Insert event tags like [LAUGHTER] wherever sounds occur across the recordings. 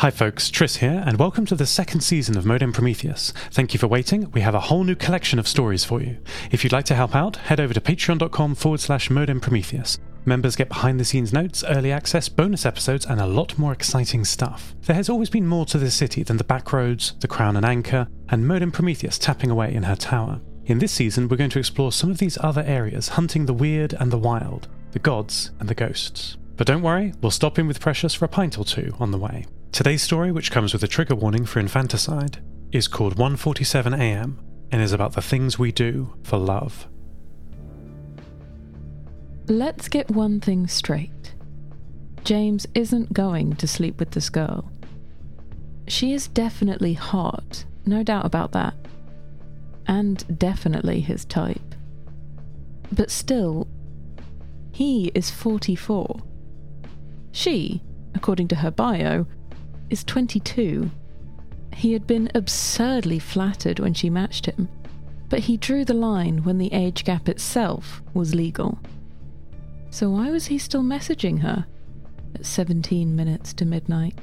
Hi folks, Tris here, and welcome to the second season of Modem Prometheus. Thank you for waiting. We have a whole new collection of stories for you. If you'd like to help out, head over to patreon.com forward slash Modem Prometheus. Members get behind the scenes notes, early access, bonus episodes, and a lot more exciting stuff. There has always been more to this city than the back roads, the crown and anchor, and Modem Prometheus tapping away in her tower. In this season, we're going to explore some of these other areas, hunting the weird and the wild, the gods and the ghosts. But don't worry, we'll stop in with Precious for a pint or two on the way. Today's story, which comes with a trigger warning for infanticide, is called 147am and is about the things we do for love. Let's get one thing straight. James isn't going to sleep with this girl. She is definitely hot, no doubt about that. And definitely his type. But still, he is 44. She, according to her bio, is 22. He had been absurdly flattered when she matched him, but he drew the line when the age gap itself was legal. So why was he still messaging her at 17 minutes to midnight?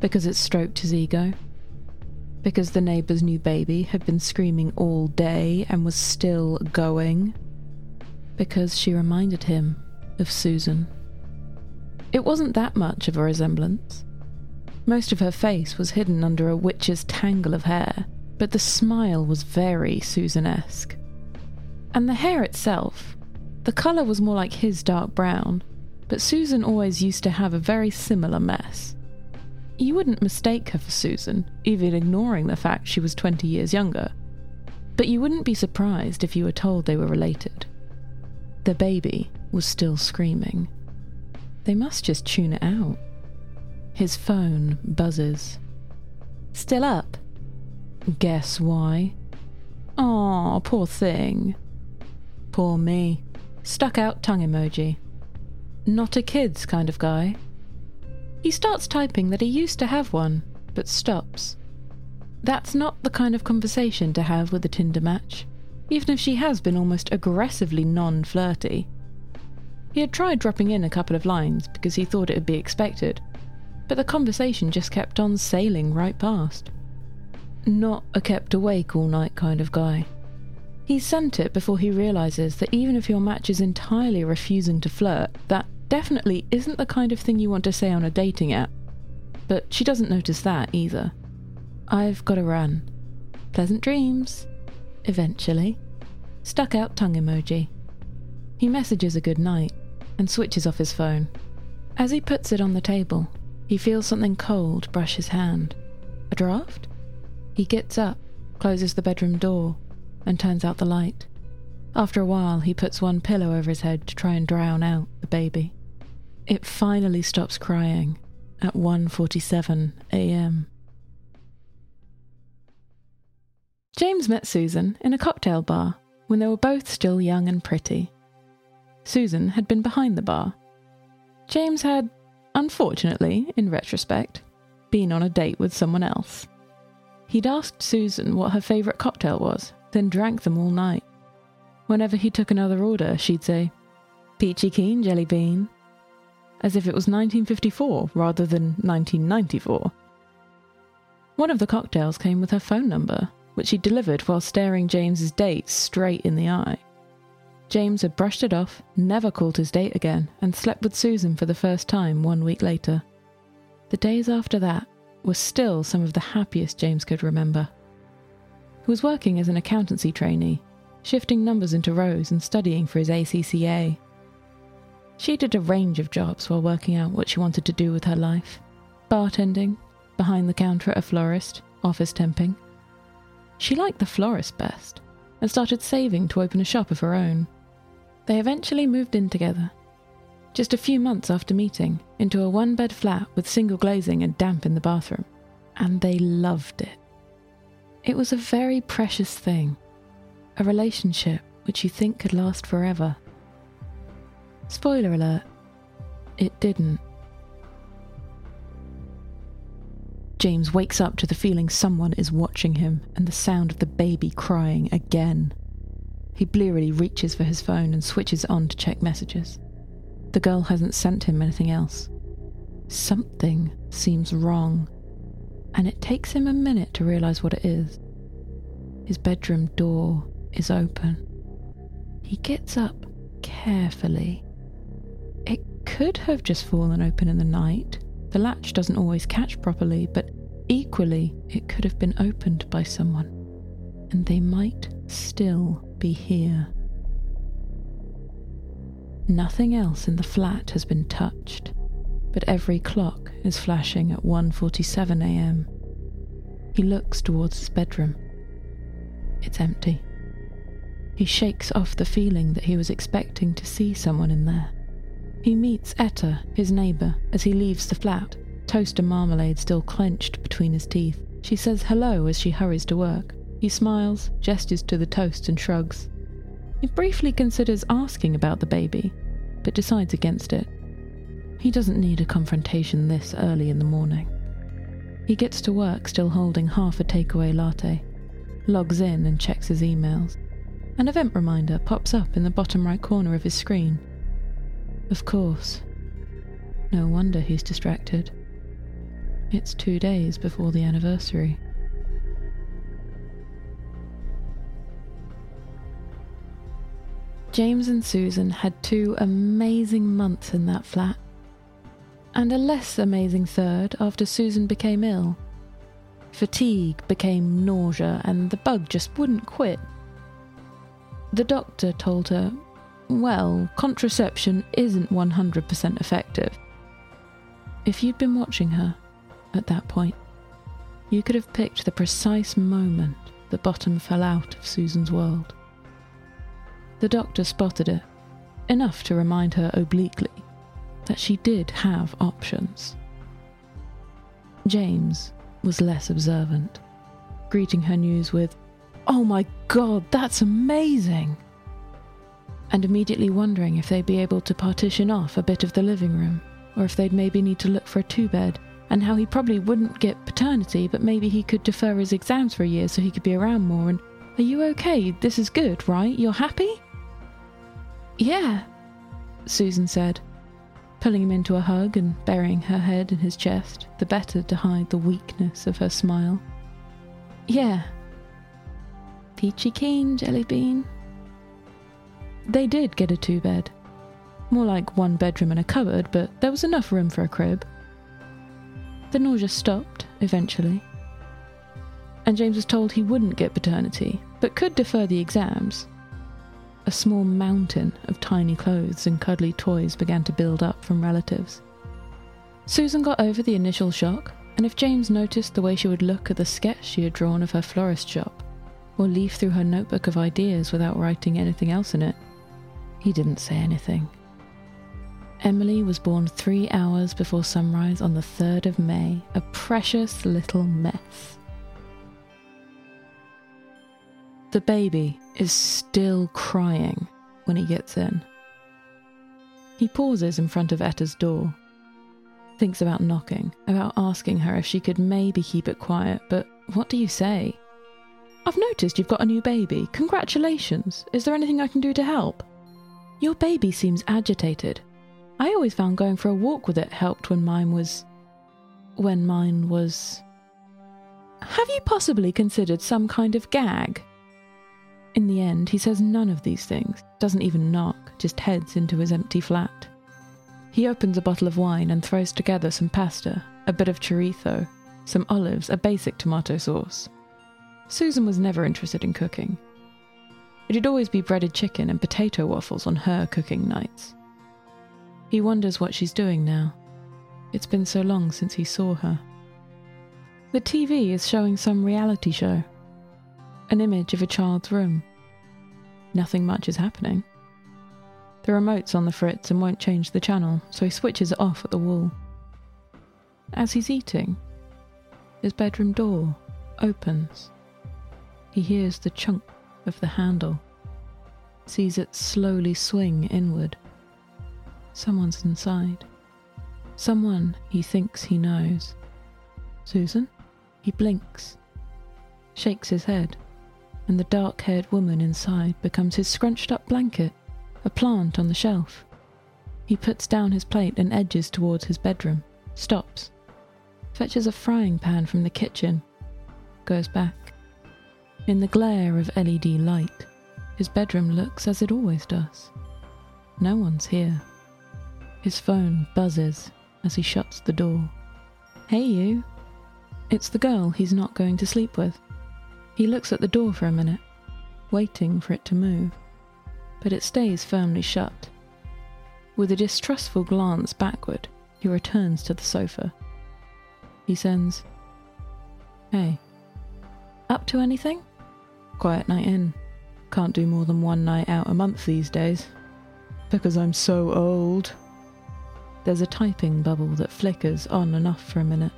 Because it stroked his ego? Because the neighbour's new baby had been screaming all day and was still going? Because she reminded him of Susan. It wasn't that much of a resemblance. Most of her face was hidden under a witch's tangle of hair, but the smile was very Susan esque. And the hair itself, the colour was more like his dark brown, but Susan always used to have a very similar mess. You wouldn't mistake her for Susan, even ignoring the fact she was 20 years younger. But you wouldn't be surprised if you were told they were related. The baby was still screaming. They must just tune it out. His phone buzzes. Still up? Guess why? Aw, poor thing. Poor me. Stuck out tongue emoji. Not a kid's kind of guy. He starts typing that he used to have one, but stops. That's not the kind of conversation to have with a Tinder match, even if she has been almost aggressively non flirty. He had tried dropping in a couple of lines because he thought it would be expected, but the conversation just kept on sailing right past. Not a kept awake all night kind of guy. He sent it before he realises that even if your match is entirely refusing to flirt, that definitely isn't the kind of thing you want to say on a dating app. But she doesn't notice that either. I've got to run. Pleasant dreams. Eventually. Stuck out tongue emoji. He messages a good night and switches off his phone. As he puts it on the table, he feels something cold brush his hand. A draft? He gets up, closes the bedroom door, and turns out the light. After a while, he puts one pillow over his head to try and drown out the baby. It finally stops crying at 1:47 a.m. James met Susan in a cocktail bar when they were both still young and pretty. Susan had been behind the bar. James had unfortunately, in retrospect, been on a date with someone else. He'd asked Susan what her favourite cocktail was, then drank them all night. Whenever he took another order, she'd say, Peachy keen, jelly bean, as if it was 1954 rather than 1994. One of the cocktails came with her phone number, which she delivered while staring James's date straight in the eye. James had brushed it off, never called his date again, and slept with Susan for the first time one week later. The days after that were still some of the happiest James could remember. He was working as an accountancy trainee, shifting numbers into rows and studying for his ACCA. She did a range of jobs while working out what she wanted to do with her life bartending, behind the counter at a florist, office temping. She liked the florist best and started saving to open a shop of her own. They eventually moved in together. Just a few months after meeting, into a one bed flat with single glazing and damp in the bathroom. And they loved it. It was a very precious thing, a relationship which you think could last forever. Spoiler alert, it didn't. James wakes up to the feeling someone is watching him and the sound of the baby crying again. He blearily reaches for his phone and switches on to check messages. The girl hasn't sent him anything else. Something seems wrong, and it takes him a minute to realize what it is. His bedroom door is open. He gets up carefully. It could have just fallen open in the night. The latch doesn't always catch properly, but equally, it could have been opened by someone, and they might still be here. Nothing else in the flat has been touched, but every clock is flashing at 1:47 a.m. He looks towards his bedroom. It's empty. He shakes off the feeling that he was expecting to see someone in there. He meets Etta, his neighbour, as he leaves the flat, toast and marmalade still clenched between his teeth. She says hello as she hurries to work. He smiles, gestures to the toast, and shrugs. He briefly considers asking about the baby, but decides against it. He doesn't need a confrontation this early in the morning. He gets to work still holding half a takeaway latte, logs in and checks his emails. An event reminder pops up in the bottom right corner of his screen. Of course. No wonder he's distracted. It's two days before the anniversary. James and Susan had two amazing months in that flat, and a less amazing third after Susan became ill. Fatigue became nausea, and the bug just wouldn't quit. The doctor told her, well, contraception isn't 100% effective. If you'd been watching her at that point, you could have picked the precise moment the bottom fell out of Susan's world. The doctor spotted it, enough to remind her obliquely that she did have options. James was less observant, greeting her news with, Oh my god, that's amazing! And immediately wondering if they'd be able to partition off a bit of the living room, or if they'd maybe need to look for a two bed, and how he probably wouldn't get paternity, but maybe he could defer his exams for a year so he could be around more. And are you okay? This is good, right? You're happy? Yeah, Susan said, pulling him into a hug and burying her head in his chest, the better to hide the weakness of her smile. Yeah, Peachy keen, Jelly Bean. They did get a two bed. More like one bedroom and a cupboard, but there was enough room for a crib. The nausea stopped, eventually. And James was told he wouldn't get paternity, but could defer the exams. A small mountain of tiny clothes and cuddly toys began to build up from relatives. Susan got over the initial shock, and if James noticed the way she would look at the sketch she had drawn of her florist shop, or leaf through her notebook of ideas without writing anything else in it. He didn't say anything. Emily was born three hours before sunrise on the 3rd of May, a precious little mess. The baby is still crying when he gets in. He pauses in front of Etta's door, thinks about knocking, about asking her if she could maybe keep it quiet, but what do you say? I've noticed you've got a new baby. Congratulations. Is there anything I can do to help? Your baby seems agitated. I always found going for a walk with it helped when mine was. when mine was. Have you possibly considered some kind of gag? In the end, he says none of these things, doesn't even knock, just heads into his empty flat. He opens a bottle of wine and throws together some pasta, a bit of chorizo, some olives, a basic tomato sauce. Susan was never interested in cooking. It'd always be breaded chicken and potato waffles on her cooking nights. He wonders what she's doing now. It's been so long since he saw her. The TV is showing some reality show. An image of a child's room. Nothing much is happening. The remote's on the fritz and won't change the channel, so he switches it off at the wall. As he's eating, his bedroom door opens. He hears the chunk of the handle, sees it slowly swing inward. Someone's inside. Someone he thinks he knows. Susan? He blinks, shakes his head, and the dark haired woman inside becomes his scrunched up blanket, a plant on the shelf. He puts down his plate and edges towards his bedroom, stops, fetches a frying pan from the kitchen, goes back. In the glare of LED light, his bedroom looks as it always does. No one's here. His phone buzzes as he shuts the door. Hey, you. It's the girl he's not going to sleep with. He looks at the door for a minute, waiting for it to move, but it stays firmly shut. With a distrustful glance backward, he returns to the sofa. He sends, Hey, up to anything? Quiet night in. Can't do more than one night out a month these days. Because I'm so old. There's a typing bubble that flickers on and off for a minute.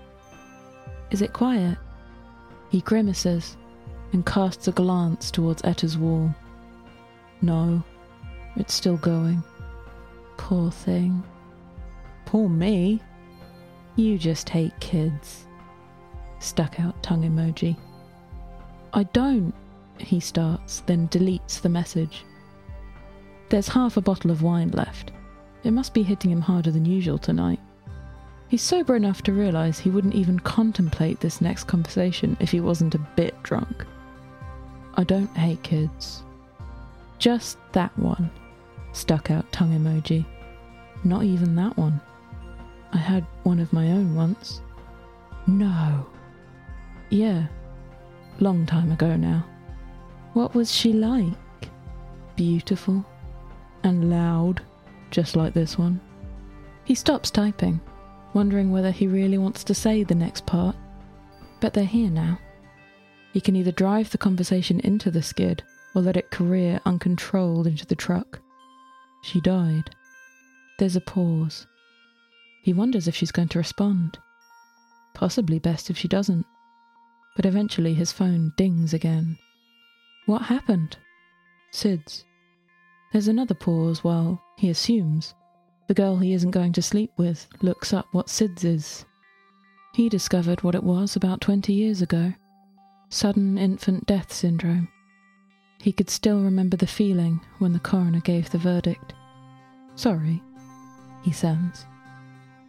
Is it quiet? He grimaces and casts a glance towards Etta's wall. No, it's still going. Poor thing. Poor me. You just hate kids. Stuck out tongue emoji. I don't, he starts, then deletes the message. There's half a bottle of wine left. It must be hitting him harder than usual tonight. He's sober enough to realise he wouldn't even contemplate this next conversation if he wasn't a bit drunk. I don't hate kids. Just that one. Stuck out tongue emoji. Not even that one. I had one of my own once. No. Yeah. Long time ago now. What was she like? Beautiful and loud just like this one. He stops typing, wondering whether he really wants to say the next part. But they're here now. He can either drive the conversation into the skid or let it career uncontrolled into the truck. She died. There's a pause. He wonders if she's going to respond. Possibly best if she doesn't. But eventually his phone dings again. What happened? SIDS. There's another pause while, he assumes, the girl he isn't going to sleep with looks up what SIDS is. He discovered what it was about 20 years ago sudden infant death syndrome. He could still remember the feeling when the coroner gave the verdict. Sorry, he sends.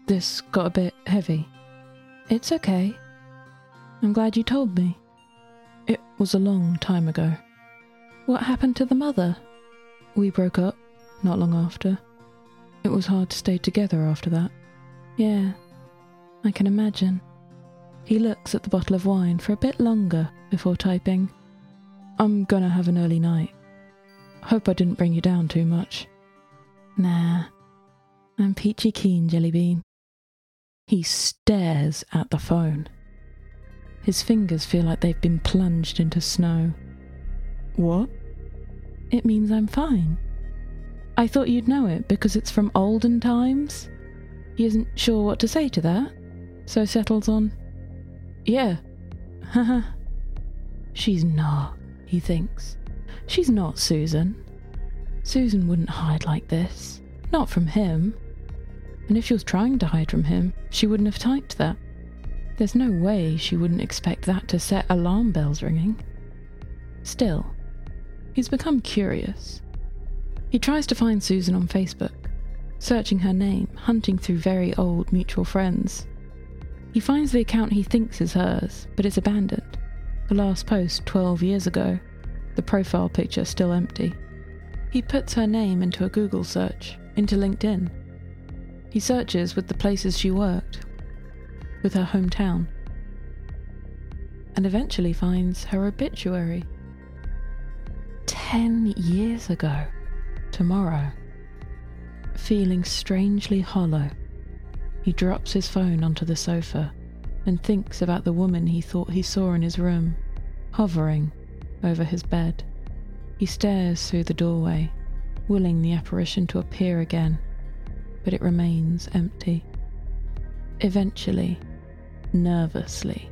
This got a bit heavy. It's okay. I'm glad you told me. It was a long time ago. What happened to the mother? We broke up not long after. It was hard to stay together after that. Yeah, I can imagine. He looks at the bottle of wine for a bit longer before typing, I'm gonna have an early night. Hope I didn't bring you down too much. Nah, I'm peachy keen, Jellybean. He stares at the phone. His fingers feel like they've been plunged into snow. What? It means I'm fine. I thought you'd know it because it's from olden times. He isn't sure what to say to that, so settles on, Yeah. [LAUGHS] She's not, he thinks. She's not Susan. Susan wouldn't hide like this. Not from him. And if she was trying to hide from him, she wouldn't have typed that. There's no way she wouldn't expect that to set alarm bells ringing. Still, He's become curious. He tries to find Susan on Facebook, searching her name, hunting through very old mutual friends. He finds the account he thinks is hers, but it's abandoned. The last post 12 years ago, the profile picture still empty. He puts her name into a Google search, into LinkedIn. He searches with the places she worked, with her hometown, and eventually finds her obituary. 10 years ago, tomorrow. Feeling strangely hollow, he drops his phone onto the sofa and thinks about the woman he thought he saw in his room, hovering over his bed. He stares through the doorway, willing the apparition to appear again, but it remains empty. Eventually, nervously,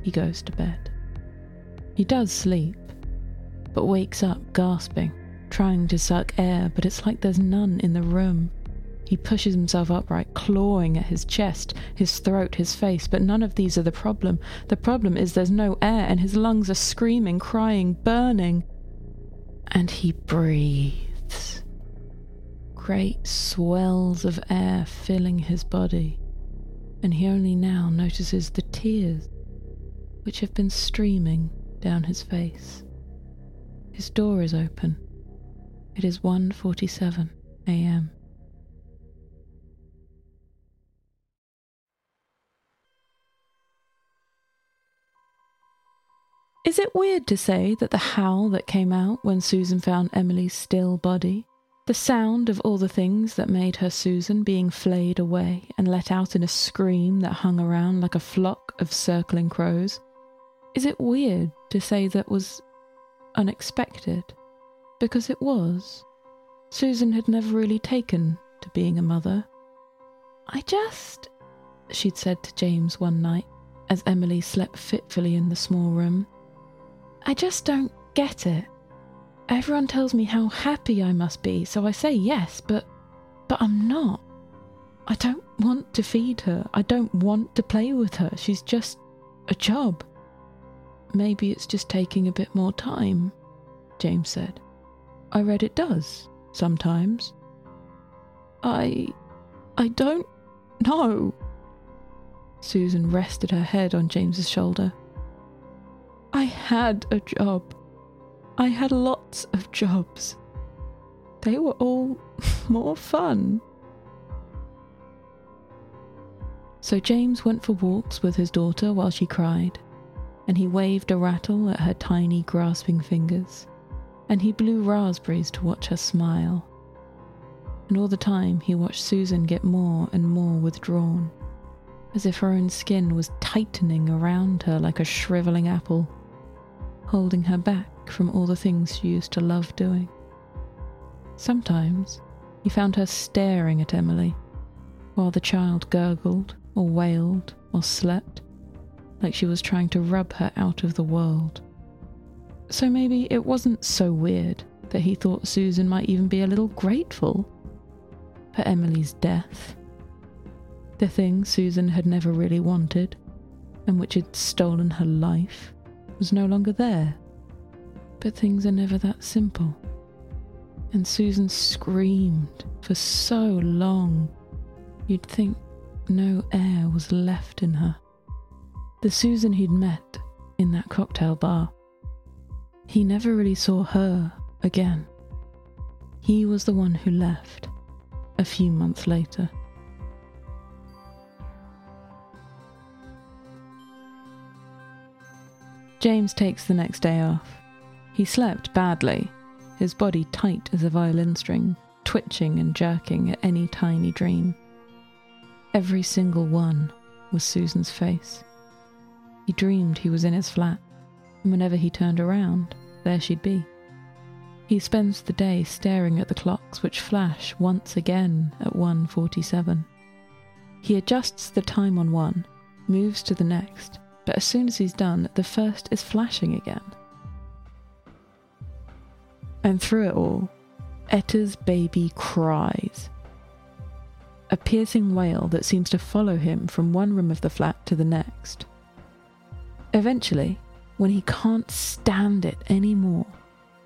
he goes to bed. He does sleep, but wakes up gasping, trying to suck air, but it's like there's none in the room. He pushes himself upright, clawing at his chest, his throat, his face, but none of these are the problem. The problem is there's no air, and his lungs are screaming, crying, burning. And he breathes. Great swells of air filling his body. and he only now notices the tears which have been streaming down his face. His door is open. It is 1:47 a.m. Is it weird to say that the howl that came out when Susan found Emily's still body, the sound of all the things that made her Susan being flayed away and let out in a scream that hung around like a flock of circling crows, is it weird to say that was unexpected? Because it was. Susan had never really taken to being a mother. I just, she'd said to James one night as Emily slept fitfully in the small room. I just don't get it. Everyone tells me how happy I must be, so I say yes, but but I'm not. I don't want to feed her. I don't want to play with her. She's just a job. Maybe it's just taking a bit more time, James said. I read it does, sometimes. I. I don't know. Susan rested her head on James's shoulder. I had a job. I had lots of jobs. They were all [LAUGHS] more fun. So James went for walks with his daughter while she cried, and he waved a rattle at her tiny, grasping fingers, and he blew raspberries to watch her smile. And all the time he watched Susan get more and more withdrawn, as if her own skin was tightening around her like a shriveling apple holding her back from all the things she used to love doing. Sometimes he found her staring at Emily while the child gurgled or wailed or slept, like she was trying to rub her out of the world. So maybe it wasn't so weird that he thought Susan might even be a little grateful for Emily's death. The thing Susan had never really wanted, and which had stolen her life, was no longer there. But things are never that simple. And Susan screamed for so long, you'd think no air was left in her. The Susan he'd met in that cocktail bar, he never really saw her again. He was the one who left a few months later. James takes the next day off. He slept badly, his body tight as a violin string, twitching and jerking at any tiny dream. Every single one was Susan's face. He dreamed he was in his flat, and whenever he turned around, there she'd be. He spends the day staring at the clocks which flash once again at 1:47. He adjusts the time on one, moves to the next, but as soon as he's done, the first is flashing again. And through it all, Etta's baby cries. A piercing wail that seems to follow him from one room of the flat to the next. Eventually, when he can't stand it anymore,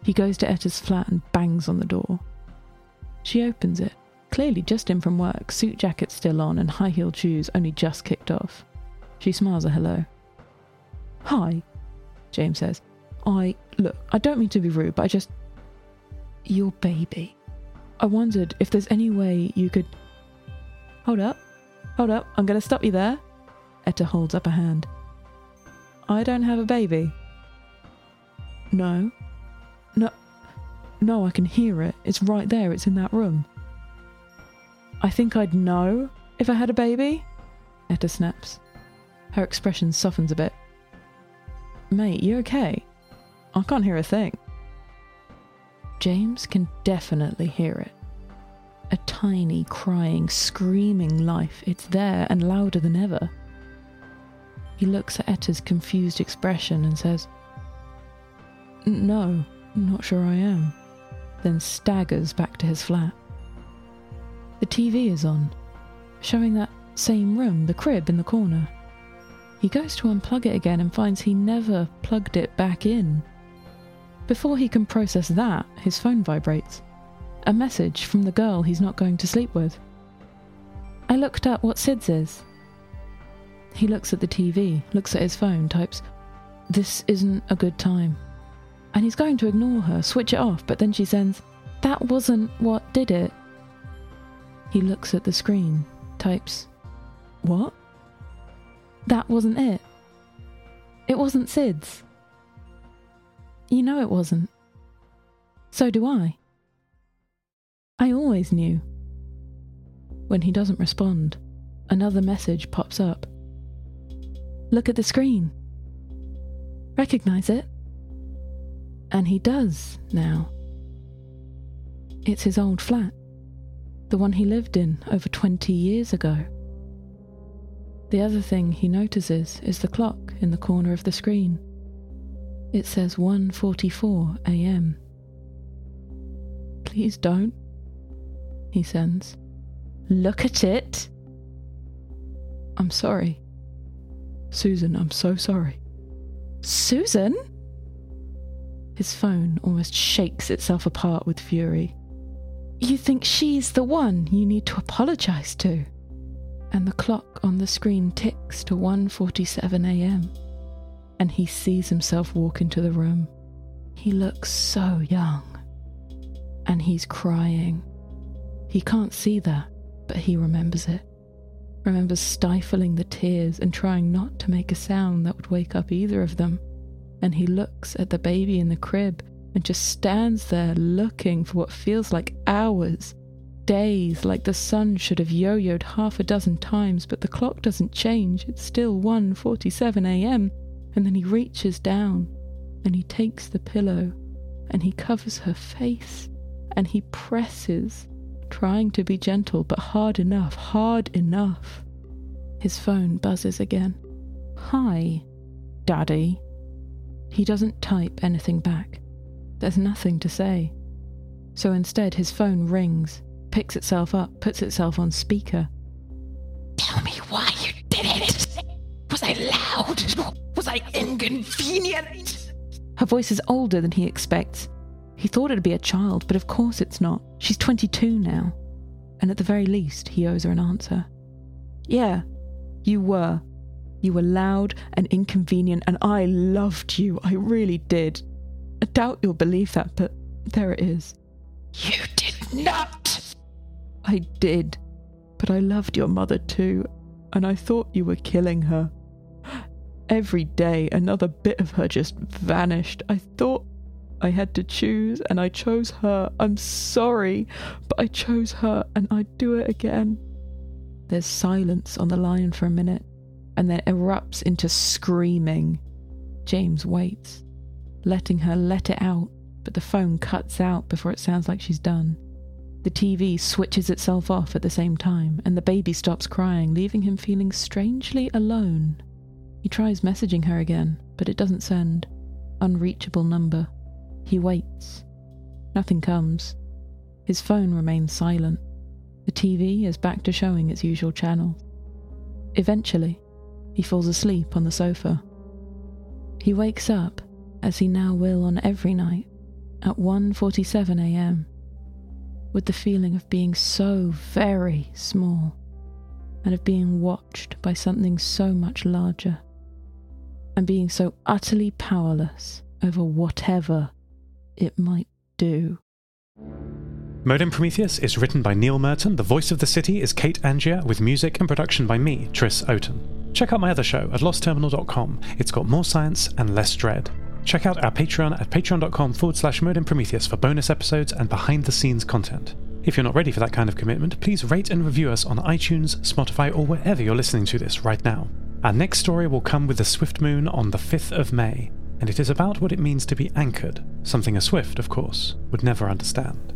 he goes to Etta's flat and bangs on the door. She opens it, clearly just in from work, suit jacket still on and high heeled shoes only just kicked off. She smiles a hello. Hi, James says. I. Look, I don't mean to be rude, but I just. Your baby. I wondered if there's any way you could. Hold up. Hold up. I'm going to stop you there. Etta holds up a hand. I don't have a baby. No. No. No, I can hear it. It's right there. It's in that room. I think I'd know if I had a baby. Etta snaps. Her expression softens a bit. Mate, you okay? I can't hear a thing. James can definitely hear it. A tiny, crying, screaming life. It's there and louder than ever. He looks at Etta's confused expression and says, No, not sure I am. Then staggers back to his flat. The TV is on, showing that same room, the crib in the corner. He goes to unplug it again and finds he never plugged it back in. Before he can process that, his phone vibrates. A message from the girl he's not going to sleep with. I looked up what SIDS is. He looks at the TV, looks at his phone, types, This isn't a good time. And he's going to ignore her, switch it off, but then she sends, That wasn't what did it. He looks at the screen, types, What? That wasn't it. It wasn't SIDS. You know it wasn't. So do I. I always knew. When he doesn't respond, another message pops up. Look at the screen. Recognize it? And he does now. It's his old flat, the one he lived in over 20 years ago. The other thing he notices is the clock in the corner of the screen. It says 1:44 a.m. Please don't, he sends. Look at it. I'm sorry. Susan, I'm so sorry. Susan? His phone almost shakes itself apart with fury. You think she's the one you need to apologize to? And the clock on the screen ticks to 1:47 a.m. And he sees himself walk into the room. He looks so young. And he's crying. He can't see that, but he remembers it. Remembers stifling the tears and trying not to make a sound that would wake up either of them. And he looks at the baby in the crib and just stands there looking for what feels like hours, days, like the sun should have yo-yoed half a dozen times, but the clock doesn't change. It's still 1:47 a.m. And then he reaches down and he takes the pillow and he covers her face and he presses trying to be gentle, but hard enough, hard enough. His phone buzzes again. Hi, Daddy. He doesn't type anything back. There's nothing to say. So instead, his phone rings, picks itself up, puts itself on speaker. Tell me why you did it. Was I loud? Was I inconvenient? Her voice is older than he expects, he thought it'd be a child, but of course it's not. She's 22 now. And at the very least, he owes her an answer. Yeah, you were. You were loud and inconvenient, and I loved you. I really did. I doubt you'll believe that, but there it is. You did not. I did. But I loved your mother too, and I thought you were killing her. Every day, another bit of her just vanished. I thought I had to choose and I chose her. I'm sorry, but I chose her and I'd do it again. There's silence on the line for a minute and then erupts into screaming. James waits, letting her let it out, but the phone cuts out before it sounds like she's done. The TV switches itself off at the same time, and the baby stops crying, leaving him feeling strangely alone. He tries messaging her again, but it doesn't send. Unreachable number. He waits. Nothing comes. His phone remains silent. The TV is back to showing its usual channel. Eventually, he falls asleep on the sofa. He wakes up, as he now will on every night, at 1:47 a.m., with the feeling of being so very small and of being watched by something so much larger and being so utterly powerless over whatever it might do. Modem Prometheus is written by Neil Murton. The voice of the city is Kate Angier, with music and production by me, Tris Oaten. Check out my other show at lostterminal.com. It's got more science and less dread. Check out our Patreon at patreon.com forward slash Modem Prometheus for bonus episodes and behind the scenes content. If you're not ready for that kind of commitment, please rate and review us on iTunes, Spotify, or wherever you're listening to this right now. Our next story will come with the swift moon on the 5th of May and it is about what it means to be anchored, something a Swift, of course, would never understand.